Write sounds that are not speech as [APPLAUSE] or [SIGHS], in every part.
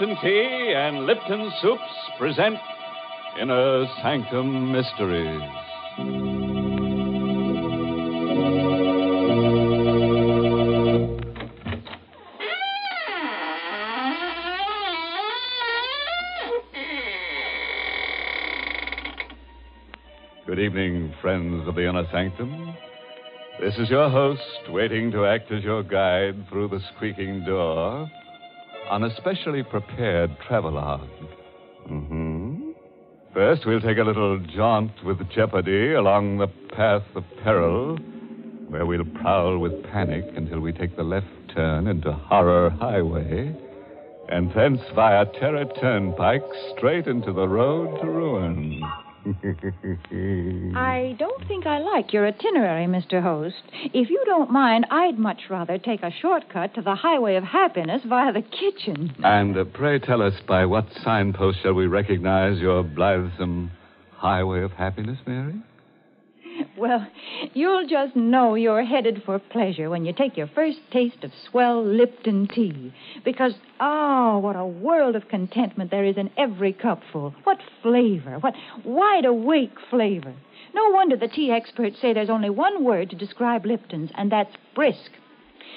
Lipton Tea and Lipton Soups present Inner Sanctum Mysteries. Good evening, friends of the Inner Sanctum. This is your host, waiting to act as your guide through the squeaking door on a specially prepared travelogue. Mm-hmm. First, we'll take a little jaunt with jeopardy along the path of peril, where we'll prowl with panic until we take the left turn into Horror Highway, and thence via Terror Turnpike straight into the road to ruin. [LAUGHS] I don't think I like your itinerary, Mr. Host. If you don't mind, I'd much rather take a shortcut to the highway of happiness via the kitchen. And uh, pray tell us by what signpost shall we recognize your blithesome highway of happiness, Mary? [LAUGHS] Well, you'll just know you're headed for pleasure when you take your first taste of swell Lipton tea. Because, oh, what a world of contentment there is in every cupful. What flavor, what wide awake flavor. No wonder the tea experts say there's only one word to describe Lipton's, and that's brisk.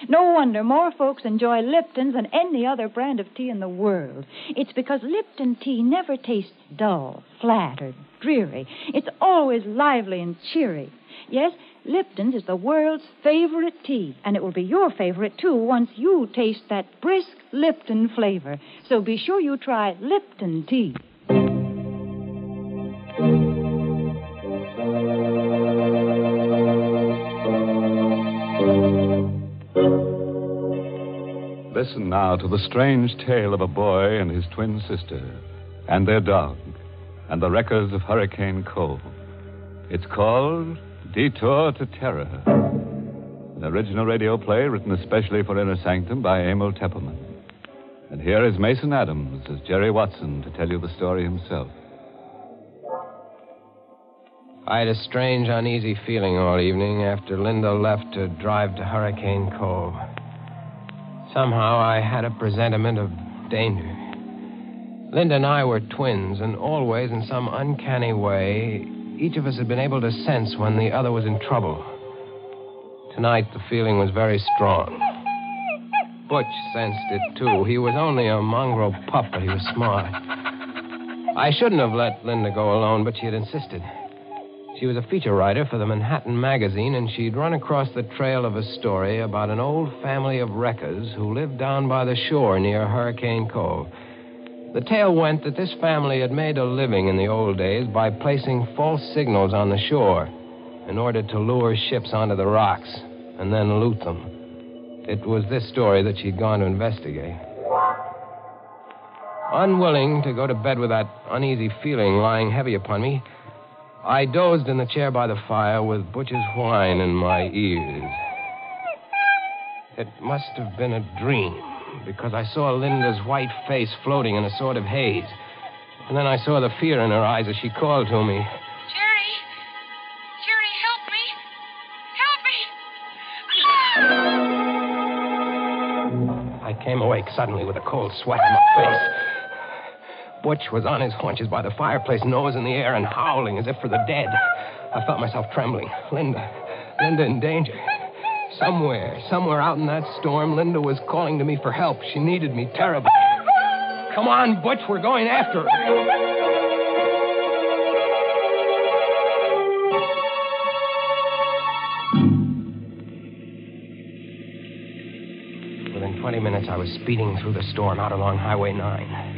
No wonder more folks enjoy Lipton's than any other brand of tea in the world. It's because Lipton tea never tastes dull, flat, or dreary. It's always lively and cheery. Yes, Lipton's is the world's favorite tea, and it will be your favorite, too, once you taste that brisk Lipton flavor. So be sure you try Lipton tea. Listen now to the strange tale of a boy and his twin sister, and their dog, and the wreckers of Hurricane Cove. It's called Detour to Terror. An original radio play written especially for Inner Sanctum by Emil Tepperman. And here is Mason Adams as Jerry Watson to tell you the story himself. I had a strange, uneasy feeling all evening after Linda left to drive to Hurricane Cove. Somehow I had a presentiment of danger. Linda and I were twins, and always, in some uncanny way, each of us had been able to sense when the other was in trouble. Tonight, the feeling was very strong. Butch sensed it, too. He was only a mongrel pup, but he was smart. I shouldn't have let Linda go alone, but she had insisted. She was a feature writer for the Manhattan Magazine, and she'd run across the trail of a story about an old family of wreckers who lived down by the shore near Hurricane Cove. The tale went that this family had made a living in the old days by placing false signals on the shore in order to lure ships onto the rocks and then loot them. It was this story that she'd gone to investigate. Unwilling to go to bed with that uneasy feeling lying heavy upon me, I dozed in the chair by the fire with Butch's whine in my ears. It must have been a dream, because I saw Linda's white face floating in a sort of haze. And then I saw the fear in her eyes as she called to me. Jerry! Jerry, help me! Help me! I came awake suddenly with a cold sweat on my face. Butch was on his haunches by the fireplace, nose in the air, and howling as if for the dead. I felt myself trembling. Linda, Linda in danger. Somewhere, somewhere out in that storm, Linda was calling to me for help. She needed me terribly. Come on, Butch, we're going after her. Within 20 minutes, I was speeding through the storm out along Highway 9.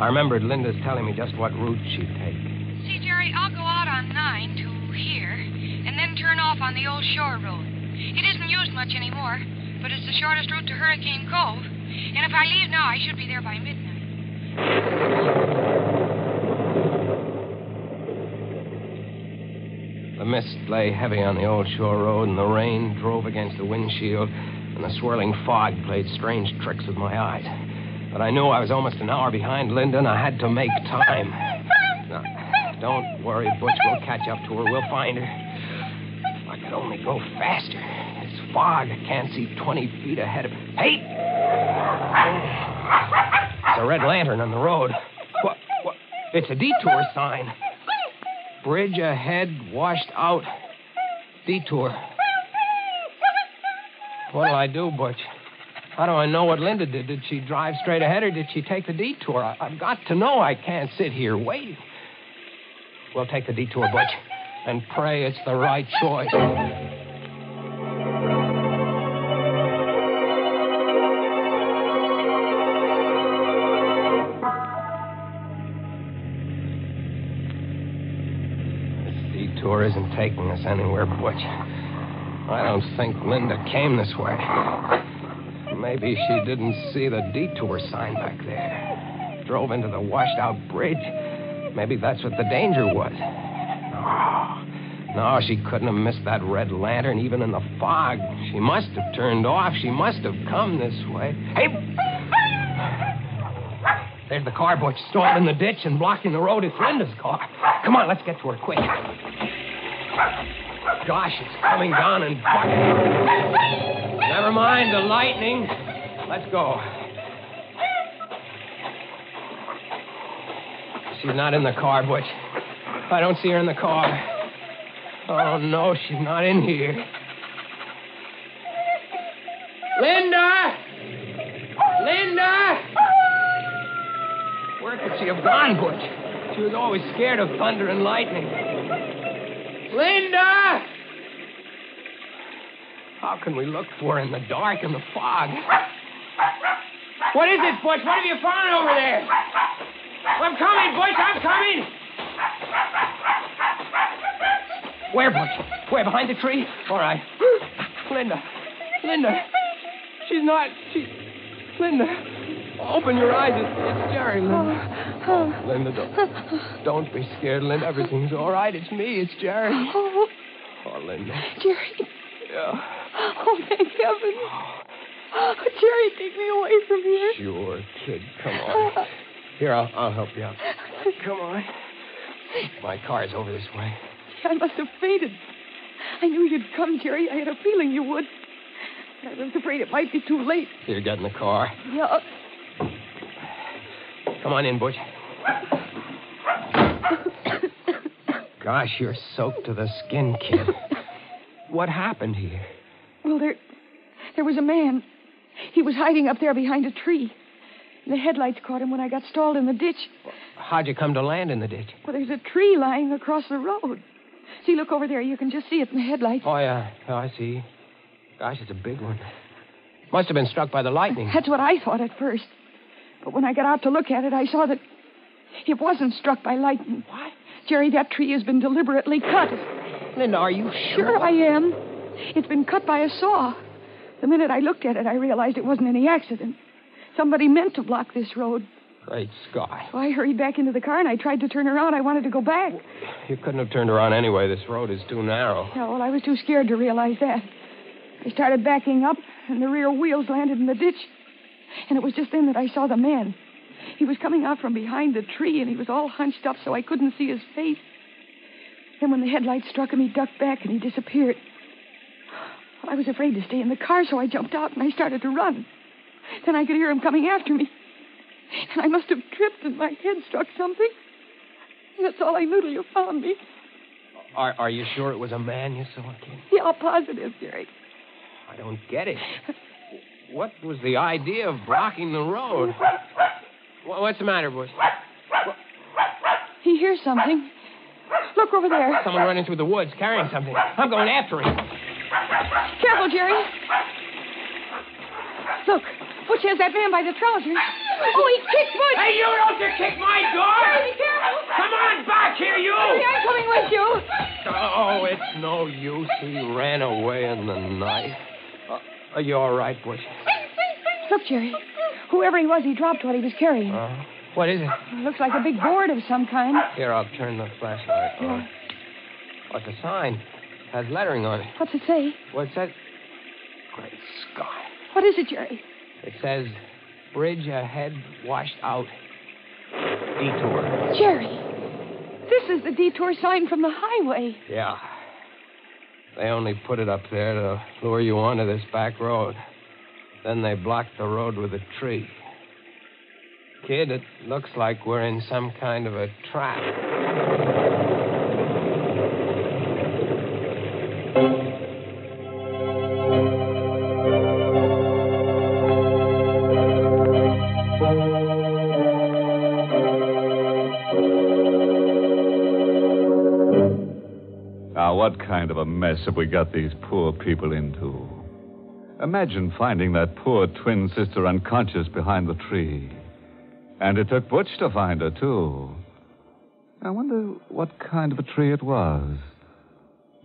I remembered Linda's telling me just what route she'd take. See, Jerry, I'll go out on 9 to here, and then turn off on the old shore road. It isn't used much anymore, but it's the shortest route to Hurricane Cove. And if I leave now, I should be there by midnight. The mist lay heavy on the old shore road, and the rain drove against the windshield, and the swirling fog played strange tricks with my eyes. But I knew I was almost an hour behind Linda, and I had to make time. Now, don't worry, Butch. We'll catch up to her. We'll find her. I could only go faster. It's fog. I can't see 20 feet ahead of. Me. Hey! a red lantern on the road. What? what? It's a detour sign. Bridge ahead, washed out. Detour. What'll I do, Butch? How do I know what Linda did? Did she drive straight ahead or did she take the detour? I, have got to know. I can't sit here waiting. We'll take the detour, Butch, and pray it's the right choice. This detour isn't taking us anywhere, Butch. I don't think Linda came this way. Maybe she didn't see the detour sign back there. Drove into the washed out bridge. Maybe that's what the danger was. No. No, she couldn't have missed that red lantern even in the fog. She must have turned off. She must have come this way. Hey! There's the car, Butch, stalled in the ditch and blocking the road. It's Linda's car. Come on, let's get to her quick. Gosh, it's coming down and. Never mind the lightning. Let's go. She's not in the car, Butch. I don't see her in the car. Oh, no, she's not in here. Linda! Linda! Where could she have gone, Butch? She was always scared of thunder and lightning. Linda! How can we look for her in the dark and the fog? What is it, Butch? What have you found over there? I'm coming, Butch. I'm coming. Where, Butch? Where? Behind the tree? All right. Linda. Linda. She's not. She. Linda. Open your eyes. It's, it's Jerry, Linda. Oh, Linda, don't, don't be scared, Linda. Everything's all right. It's me. It's Jerry. Oh, Oh, Linda. Jerry. Yeah. [LAUGHS] Oh, thank heaven. Oh, Jerry, take me away from here. Sure, kid. Come on. Here, I'll, I'll help you out. Come on. My car's over this way. I must have fainted. I knew you'd come, Jerry. I had a feeling you would. I was afraid it might be too late. Here, get in the car. Yeah. Come on in, Butch. [COUGHS] Gosh, you're soaked to the skin, kid. What happened here? Well, there, there was a man. He was hiding up there behind a tree. The headlights caught him when I got stalled in the ditch. How'd you come to land in the ditch? Well, there's a tree lying across the road. See, look over there. You can just see it in the headlights. Oh, yeah. Oh, I see. Gosh, it's a big one. Must have been struck by the lightning. That's what I thought at first. But when I got out to look at it, I saw that it wasn't struck by lightning. What? Jerry, that tree has been deliberately cut. Linda, are you Sure, I am. It's been cut by a saw. The minute I looked at it, I realized it wasn't any accident. Somebody meant to block this road. Great Scott. So I hurried back into the car and I tried to turn around. I wanted to go back. You couldn't have turned around anyway. This road is too narrow. Yeah, well, I was too scared to realize that. I started backing up, and the rear wheels landed in the ditch. And it was just then that I saw the man. He was coming out from behind the tree, and he was all hunched up so I couldn't see his face. Then when the headlights struck him, he ducked back and he disappeared. I was afraid to stay in the car, so I jumped out and I started to run. Then I could hear him coming after me. And I must have tripped and my head struck something. That's all I knew till you found me. Are, are you sure it was a man you saw, kid? Yeah, positive, Jerry. I don't get it. What was the idea of blocking the road? What's the matter, boys? He hears something. Look over there. Someone running through the woods carrying something. I'm going after him. Careful, Jerry. Look, Butch has that man by the trousers. Oh, he kicked Butch. Hey, you don't you kick my door! Jerry, be careful. Come on back here, you! Jerry, I'm coming with you. Oh, it's no use. He ran away in the night. Uh, are you all right, Butch? Look, Jerry. Whoever he was, he dropped what he was carrying. Uh, what is it? Looks like a big board of some kind. Here, I'll turn the flashlight on. What's the sign? Has lettering on it. What's it say? What's that? Great Scott. What is it, Jerry? It says, bridge ahead, washed out. Detour. Jerry. This is the detour sign from the highway. Yeah. They only put it up there to lure you onto this back road. Then they blocked the road with a tree. Kid, it looks like we're in some kind of a trap. A mess have we got these poor people into? Imagine finding that poor twin sister unconscious behind the tree. And it took Butch to find her, too. I wonder what kind of a tree it was.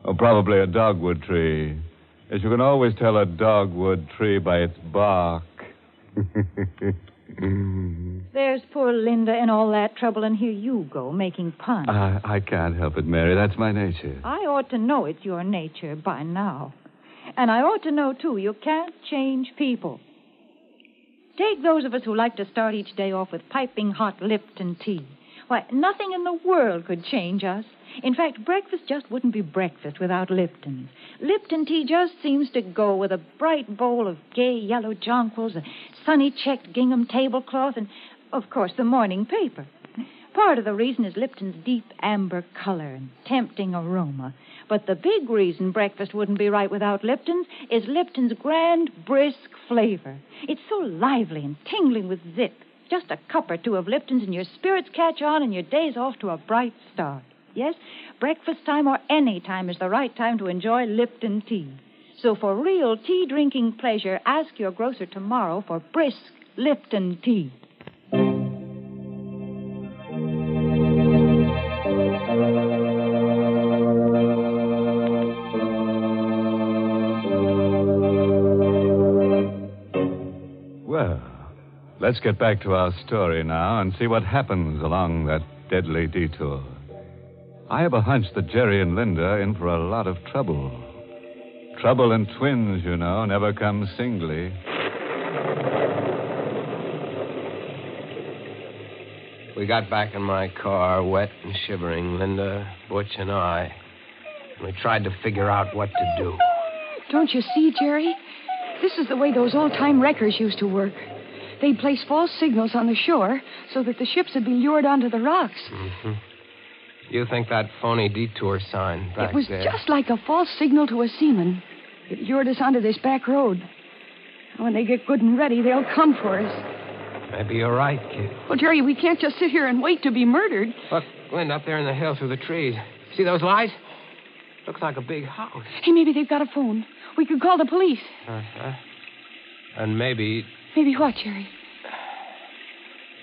Oh, probably a dogwood tree. As you can always tell a dogwood tree by its bark. [LAUGHS] There's poor Linda in all that trouble, and here you go making puns. I, I can't help it, Mary. That's my nature. I ought to know it's your nature by now. And I ought to know, too, you can't change people. Take those of us who like to start each day off with piping hot Lipton tea. Why, nothing in the world could change us. In fact, breakfast just wouldn't be breakfast without Lipton. Lipton tea just seems to go with a bright bowl of gay yellow jonquils, a sunny checked gingham tablecloth, and, of course, the morning paper. Part of the reason is Lipton's deep amber color and tempting aroma. But the big reason breakfast wouldn't be right without Lipton's is Lipton's grand, brisk flavor. It's so lively and tingling with zip. Just a cup or two of Lipton's and your spirits catch on and your day's off to a bright start. Yes, breakfast time or any time is the right time to enjoy Lipton tea. So for real tea drinking pleasure, ask your grocer tomorrow for brisk Lipton tea. Let's get back to our story now and see what happens along that deadly detour. I have a hunch that Jerry and Linda are in for a lot of trouble. Trouble and twins, you know, never comes singly. We got back in my car, wet and shivering, Linda, Butch, and I. And we tried to figure out what to do. Don't you see, Jerry? This is the way those old time wreckers used to work. They'd place false signals on the shore so that the ships would be lured onto the rocks. Mm-hmm. You think that phony detour sign back it was there? just like a false signal to a seaman. It lured us onto this back road. When they get good and ready, they'll come for us. Maybe you're right, kid. Well, Jerry, we can't just sit here and wait to be murdered. Look, Glenn, up there in the hill through the trees. See those lights? Looks like a big house. Hey, maybe they've got a phone. We could call the police. Uh-huh. And maybe Maybe what, Jerry?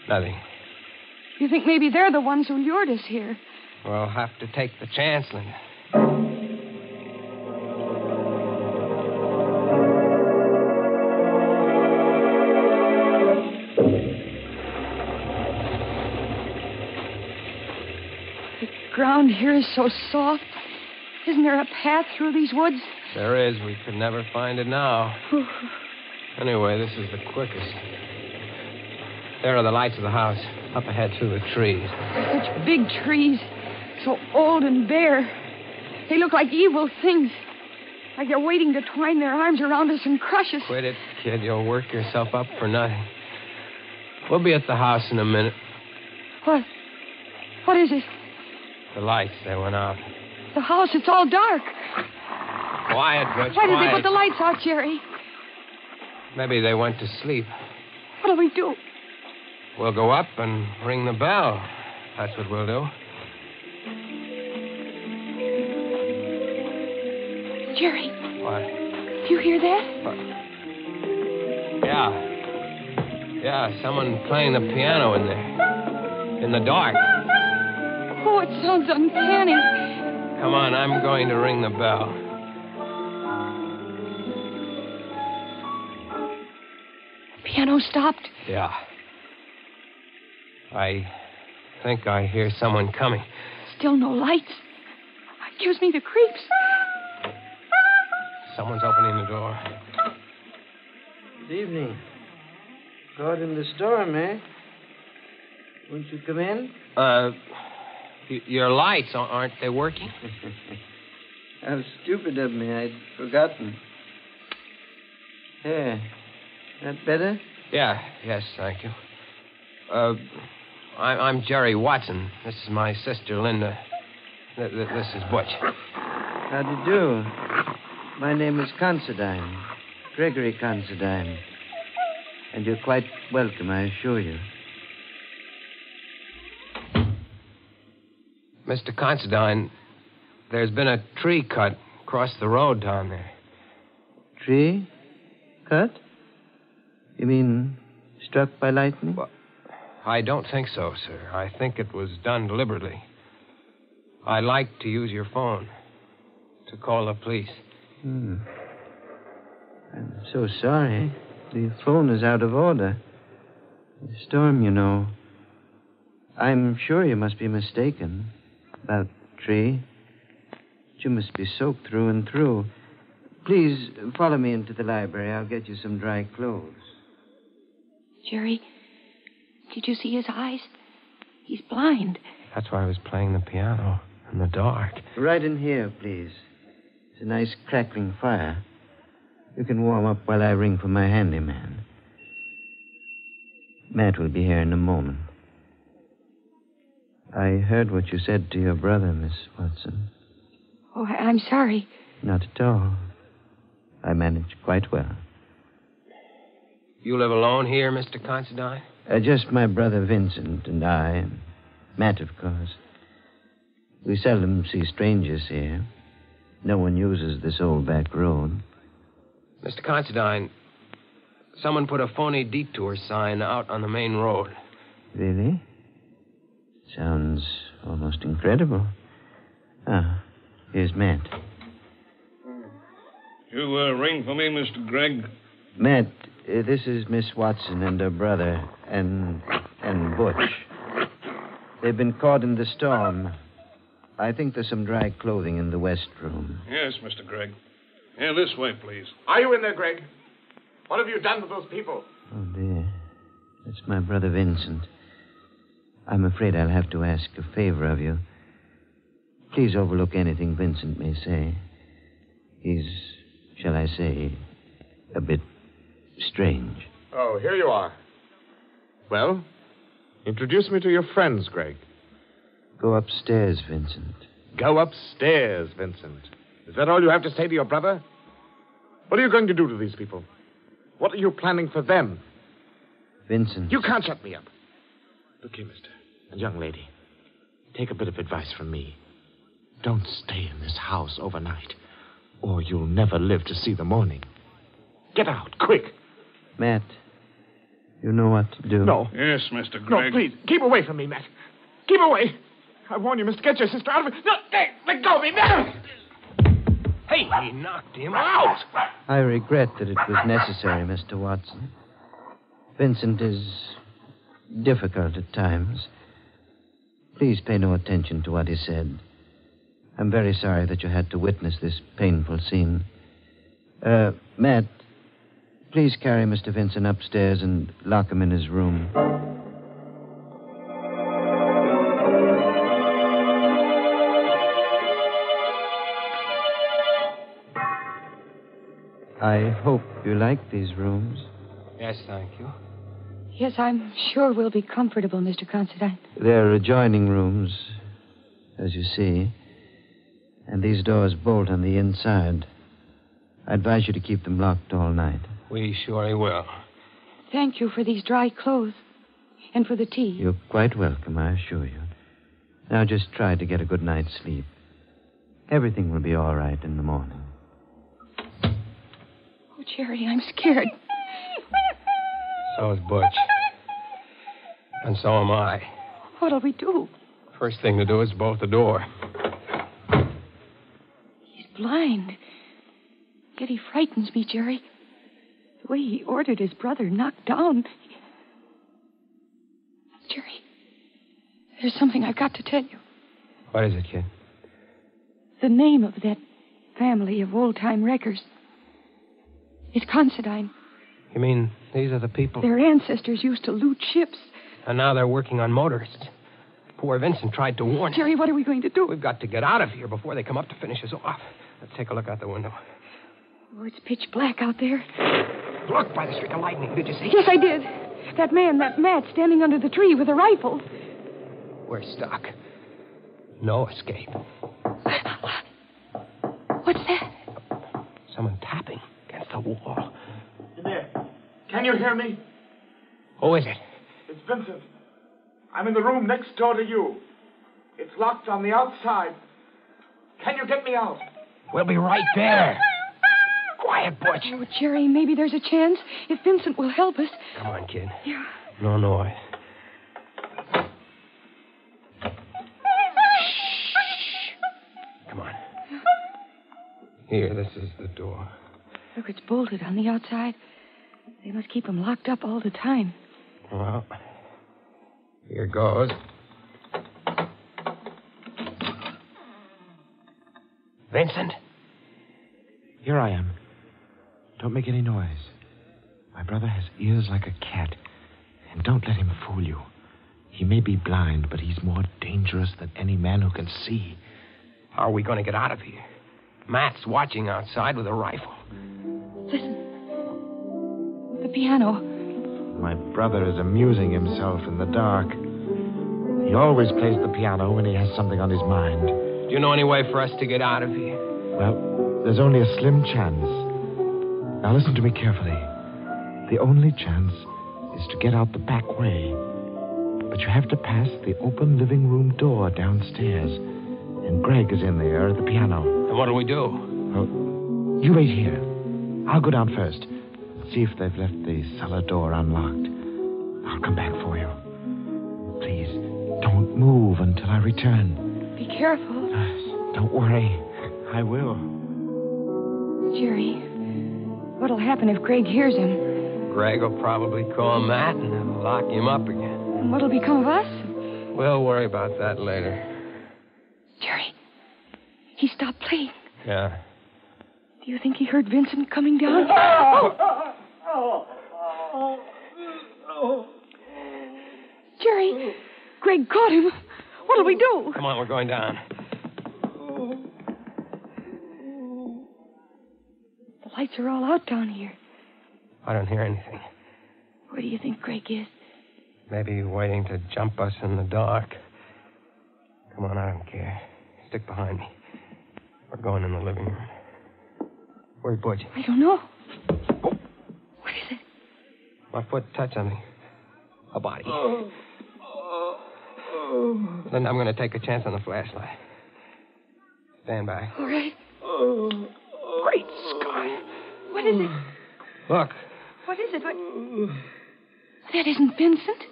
nothing. You think maybe they're the ones who lured us here? We'll have to take the chance, Linda. The ground here is so soft. Isn't there a path through these woods? There is. We could never find it now. Anyway, this is the quickest. There are the lights of the house, up ahead through the trees. Such big trees, so old and bare. They look like evil things. Like they're waiting to twine their arms around us and crush us. Quit it, kid. You'll work yourself up for nothing. We'll be at the house in a minute. What? What is it? The lights, they went out. The house, it's all dark. Quiet, Butch. Why did they put the lights out, Jerry? Maybe they went to sleep. What'll we do? We'll go up and ring the bell. That's what we'll do. Jerry, What? do you hear that? Yeah. Yeah, someone playing the piano in there. In the dark. Oh, it sounds uncanny. Come on, I'm going to ring the bell. Piano stopped. Yeah. I think I hear someone coming. Still no lights. It gives me the creeps. Someone's opening the door. Good evening. Caught in the storm, eh? Won't you come in? Uh, y- your lights, aren't they working? [LAUGHS] How stupid of me. I'd forgotten. There. That better? Yeah, yes, thank you. Uh, I, I'm Jerry Watson. This is my sister, Linda. Th- th- this is Butch. How do you do? My name is Considine, Gregory Considine. And you're quite welcome, I assure you. Mr. Considine, there's been a tree cut across the road down there. Tree? Cut? You mean struck by lightning? Well- I don't think so, sir. I think it was done deliberately. I like to use your phone to call the police. Hmm. I'm so sorry. The phone is out of order. The storm, you know. I'm sure you must be mistaken about the tree. You must be soaked through and through. Please follow me into the library. I'll get you some dry clothes. Jerry, did you see his eyes? He's blind. That's why I was playing the piano in the dark. Right in here, please. It's a nice crackling fire. You can warm up while I ring for my handyman. Matt will be here in a moment. I heard what you said to your brother, Miss Watson. Oh, I- I'm sorry. Not at all. I managed quite well. You live alone here, Mr. Considine? Uh, just my brother Vincent and I, and Matt, of course. We seldom see strangers here. No one uses this old back road. Mr. Considine, someone put a phony detour sign out on the main road. Really? Sounds almost incredible. Ah, here's Matt. You uh, ring for me, Mr. Gregg? Matt, uh, this is Miss Watson and her brother, and and Butch. They've been caught in the storm. I think there's some dry clothing in the west room. Yes, Mr. Gregg. Yeah, this way, please. Are you in there, Greg? What have you done with those people? Oh dear, it's my brother Vincent. I'm afraid I'll have to ask a favor of you. Please overlook anything Vincent may say. He's, shall I say, a bit strange. Oh, here you are. Well, introduce me to your friends, Greg. Go upstairs, Vincent. Go upstairs, Vincent. Is that all you have to say to your brother? What are you going to do to these people? What are you planning for them? Vincent. You can't shut me up. Look here, mister. And young lady, take a bit of advice from me. Don't stay in this house overnight, or you'll never live to see the morning. Get out, quick. Matt, you know what to do. No. Yes, Mr. Gregg. No, Gregg. please, keep away from me, Matt. Keep away. I warn you, Mr. Get your sister out of it. No, hey, let go of me, Matt. Hey, he knocked him out. I regret that it was necessary, Mr. Watson. Vincent is difficult at times. Please pay no attention to what he said. I'm very sorry that you had to witness this painful scene. Uh, Matt, please carry Mr. Vincent upstairs and lock him in his room. I hope you like these rooms. Yes, thank you. Yes, I'm sure we'll be comfortable, Mr. Considine. They're adjoining rooms, as you see. And these doors bolt on the inside. I advise you to keep them locked all night. We surely will. Thank you for these dry clothes and for the tea. You're quite welcome, I assure you. Now just try to get a good night's sleep. Everything will be all right in the morning. Oh, Jerry, I'm scared. So is Butch. And so am I. What'll we do? First thing to do is bolt the door. He's blind. Yet he frightens me, Jerry. The way he ordered his brother knocked down. Jerry, there's something I've got to tell you. What is it, kid? The name of that family of old time wreckers is Considine. You mean these are the people? Their ancestors used to loot ships. And now they're working on motorists. Poor Vincent tried to warn us. Jerry, what are we going to do? We've got to get out of here before they come up to finish us off. Let's take a look out the window. Oh, it's pitch black out there. Look, by the streak of lightning, did you see? Yes, I did. That man, that Matt, standing under the tree with a rifle. We're stuck. No escape. What's that? Someone tapping against the wall. In there. Can you hear me? Who is it? It's Vincent. I'm in the room next door to you. It's locked on the outside. Can you get me out? We'll be right there. Quiet, Butch. Oh, Jerry, maybe there's a chance if Vincent will help us. Come on, kid. Yeah. No noise. Come on. Here, this is the door. Look, it's bolted on the outside. They must keep him locked up all the time. Well, here goes. Vincent? Here I am. Don't make any noise. My brother has ears like a cat. And don't let him fool you. He may be blind, but he's more dangerous than any man who can see. How are we going to get out of here? Matt's watching outside with a rifle. Listen. The piano. My brother is amusing himself in the dark. He always plays the piano when he has something on his mind. Do you know any way for us to get out of here? Well, there's only a slim chance. Now listen to me carefully. The only chance is to get out the back way. But you have to pass the open living room door downstairs. And Greg is in there at the piano. And what'll we do? Oh, you wait here. I'll go down first. See if they've left the cellar door unlocked. I'll come back for you. Please, don't move until I return. Be careful. Don't worry. I will. Jerry, what'll happen if Greg hears him? Greg will probably call Matt and they'll lock him up again. And what'll become of us? We'll worry about that later. Jerry, he stopped playing. Yeah. Do you think he heard Vincent coming down? [LAUGHS] Jerry, Greg caught him. What'll we do? Come on, we're going down. Lights are all out down here. I don't hear anything. Where do you think Greg is? Maybe waiting to jump us in the dark. Come on, I don't care. Stick behind me. We're going in the living room. Where's Butch? I don't know. Oh. What is it? My foot touched something. A body. Oh. Then I'm going to take a chance on the flashlight. Stand by. All right. Oh. Great Scott. What is it? Look, What is it? What... That isn't Vincent.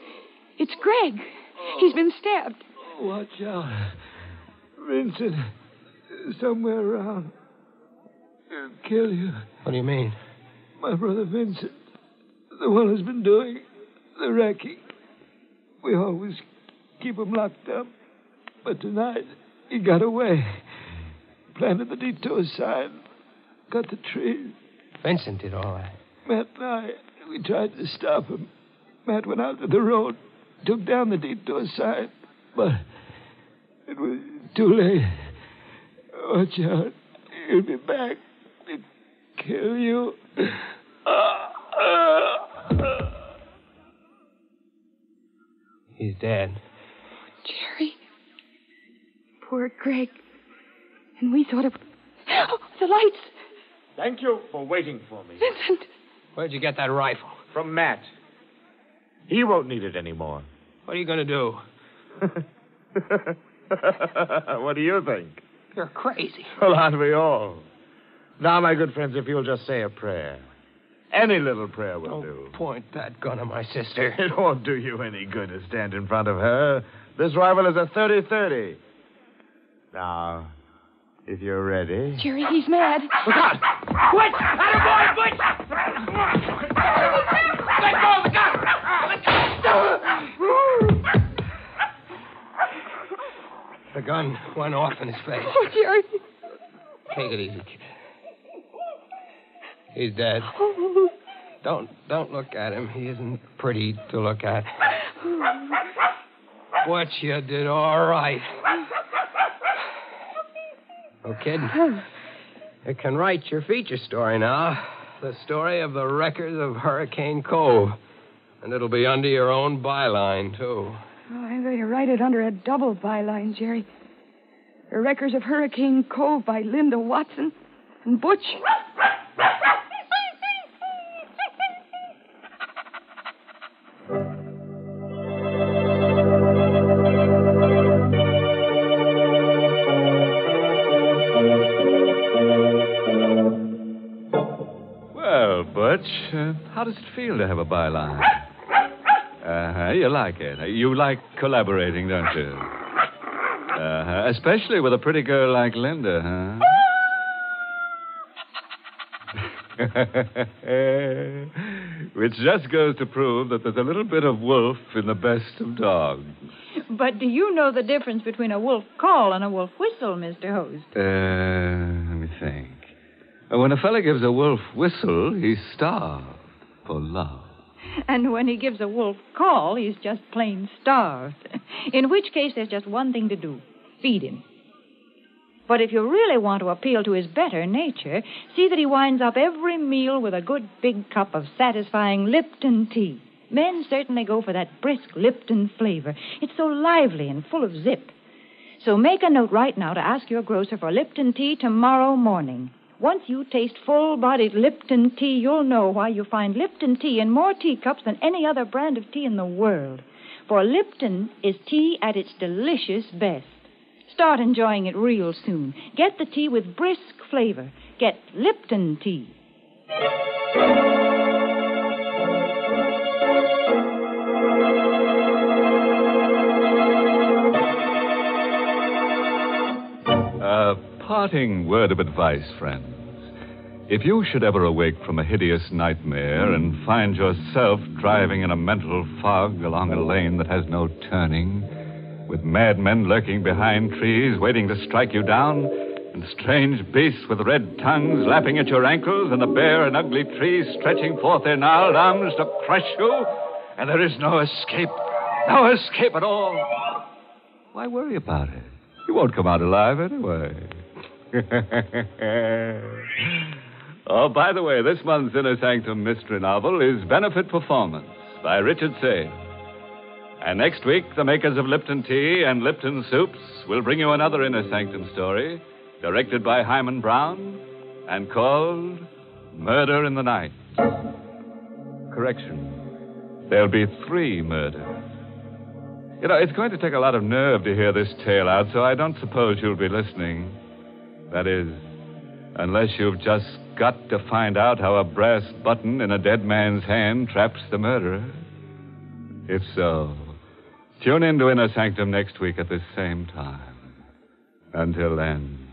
It's Greg. He's been stabbed. Watch out. Vincent somewhere around. He'll kill you. what do you mean? My brother Vincent, the one who's been doing the wrecking. We always keep him locked up. But tonight, he got away. Planted the detour sign. Cut the tree. Vincent did all that. Matt and I, we tried to stop him. Matt went out to the road, took down the detour sign, but it was too late. Watch out. He'll be back to kill you. He's dead. Jerry. Poor Greg. And we thought it. [GASPS] Oh, the lights. Thank you for waiting for me. Vincent. Where'd you get that rifle? From Matt. He won't need it anymore. What are you going to do? [LAUGHS] what do you think? You're crazy. Well, aren't we all? Now, my good friends, if you'll just say a prayer. Any little prayer will do. Don't point that gun at my sister. [LAUGHS] It won't do you any good to stand in front of her. This rifle is a 30 30. Now, if you're ready. Jerry, he's mad. Look out! Butch! Attaboy, Butch! Let go of the gun! Let go! The gun went off in his face. Oh, Jerry. Take it easy, kid. He's dead. Oh. Don't don't look at him. He isn't pretty to look at. Oh. What you did all right. Oh, kid. [SIGHS] You can write your feature story now. The story of the wreckers of Hurricane Cove. And it'll be under your own byline, too. Oh, I'm going to write it under a double byline, Jerry. The Wreckers of Hurricane Cove by Linda Watson and Butch. How does it feel to have a byline? Uh-huh, you like it. You like collaborating, don't you? Uh-huh, especially with a pretty girl like Linda, huh? [LAUGHS] Which just goes to prove that there's a little bit of wolf in the best of dogs. But do you know the difference between a wolf call and a wolf whistle, Mr. Host? Uh, let me think. When a fella gives a wolf whistle, he's starved for love. And when he gives a wolf call, he's just plain starved. In which case, there's just one thing to do feed him. But if you really want to appeal to his better nature, see that he winds up every meal with a good big cup of satisfying Lipton tea. Men certainly go for that brisk Lipton flavor. It's so lively and full of zip. So make a note right now to ask your grocer for Lipton tea tomorrow morning. Once you taste full bodied Lipton tea, you'll know why you find Lipton tea in more teacups than any other brand of tea in the world. For Lipton is tea at its delicious best. Start enjoying it real soon. Get the tea with brisk flavor. Get Lipton tea. Parting word of advice, friends. If you should ever awake from a hideous nightmare and find yourself driving in a mental fog along a lane that has no turning, with madmen lurking behind trees waiting to strike you down, and strange beasts with red tongues lapping at your ankles, and the bare and ugly trees stretching forth their gnarled arms to crush you, and there is no escape, no escape at all, why worry about it? You won't come out alive anyway. [LAUGHS] oh, by the way, this month's Inner Sanctum mystery novel is Benefit Performance by Richard Sale. And next week, the makers of Lipton Tea and Lipton Soups will bring you another Inner Sanctum story, directed by Himan Brown and called Murder in the Night. Correction. There'll be three murders. You know, it's going to take a lot of nerve to hear this tale out, so I don't suppose you'll be listening. That is, unless you've just got to find out how a brass button in a dead man's hand traps the murderer. If so, tune in to Inner Sanctum next week at this same time. Until then,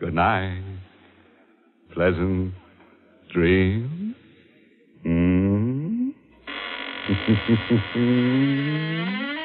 good night. Pleasant dreams. Hmm? [LAUGHS]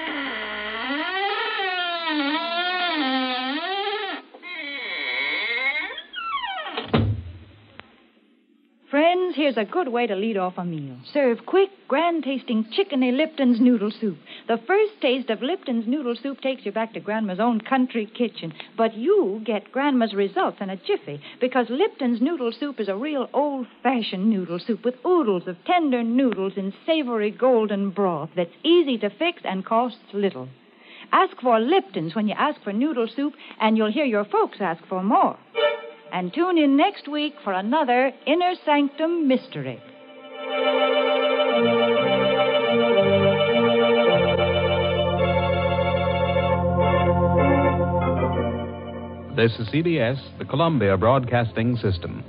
Friends, here's a good way to lead off a meal. Serve quick, grand tasting chickeny Lipton's noodle soup. The first taste of Lipton's noodle soup takes you back to Grandma's own country kitchen. But you get Grandma's results in a jiffy because Lipton's noodle soup is a real old fashioned noodle soup with oodles of tender noodles in savory golden broth that's easy to fix and costs little. Ask for Lipton's when you ask for noodle soup, and you'll hear your folks ask for more. And tune in next week for another Inner Sanctum Mystery. This is CBS, the Columbia Broadcasting System.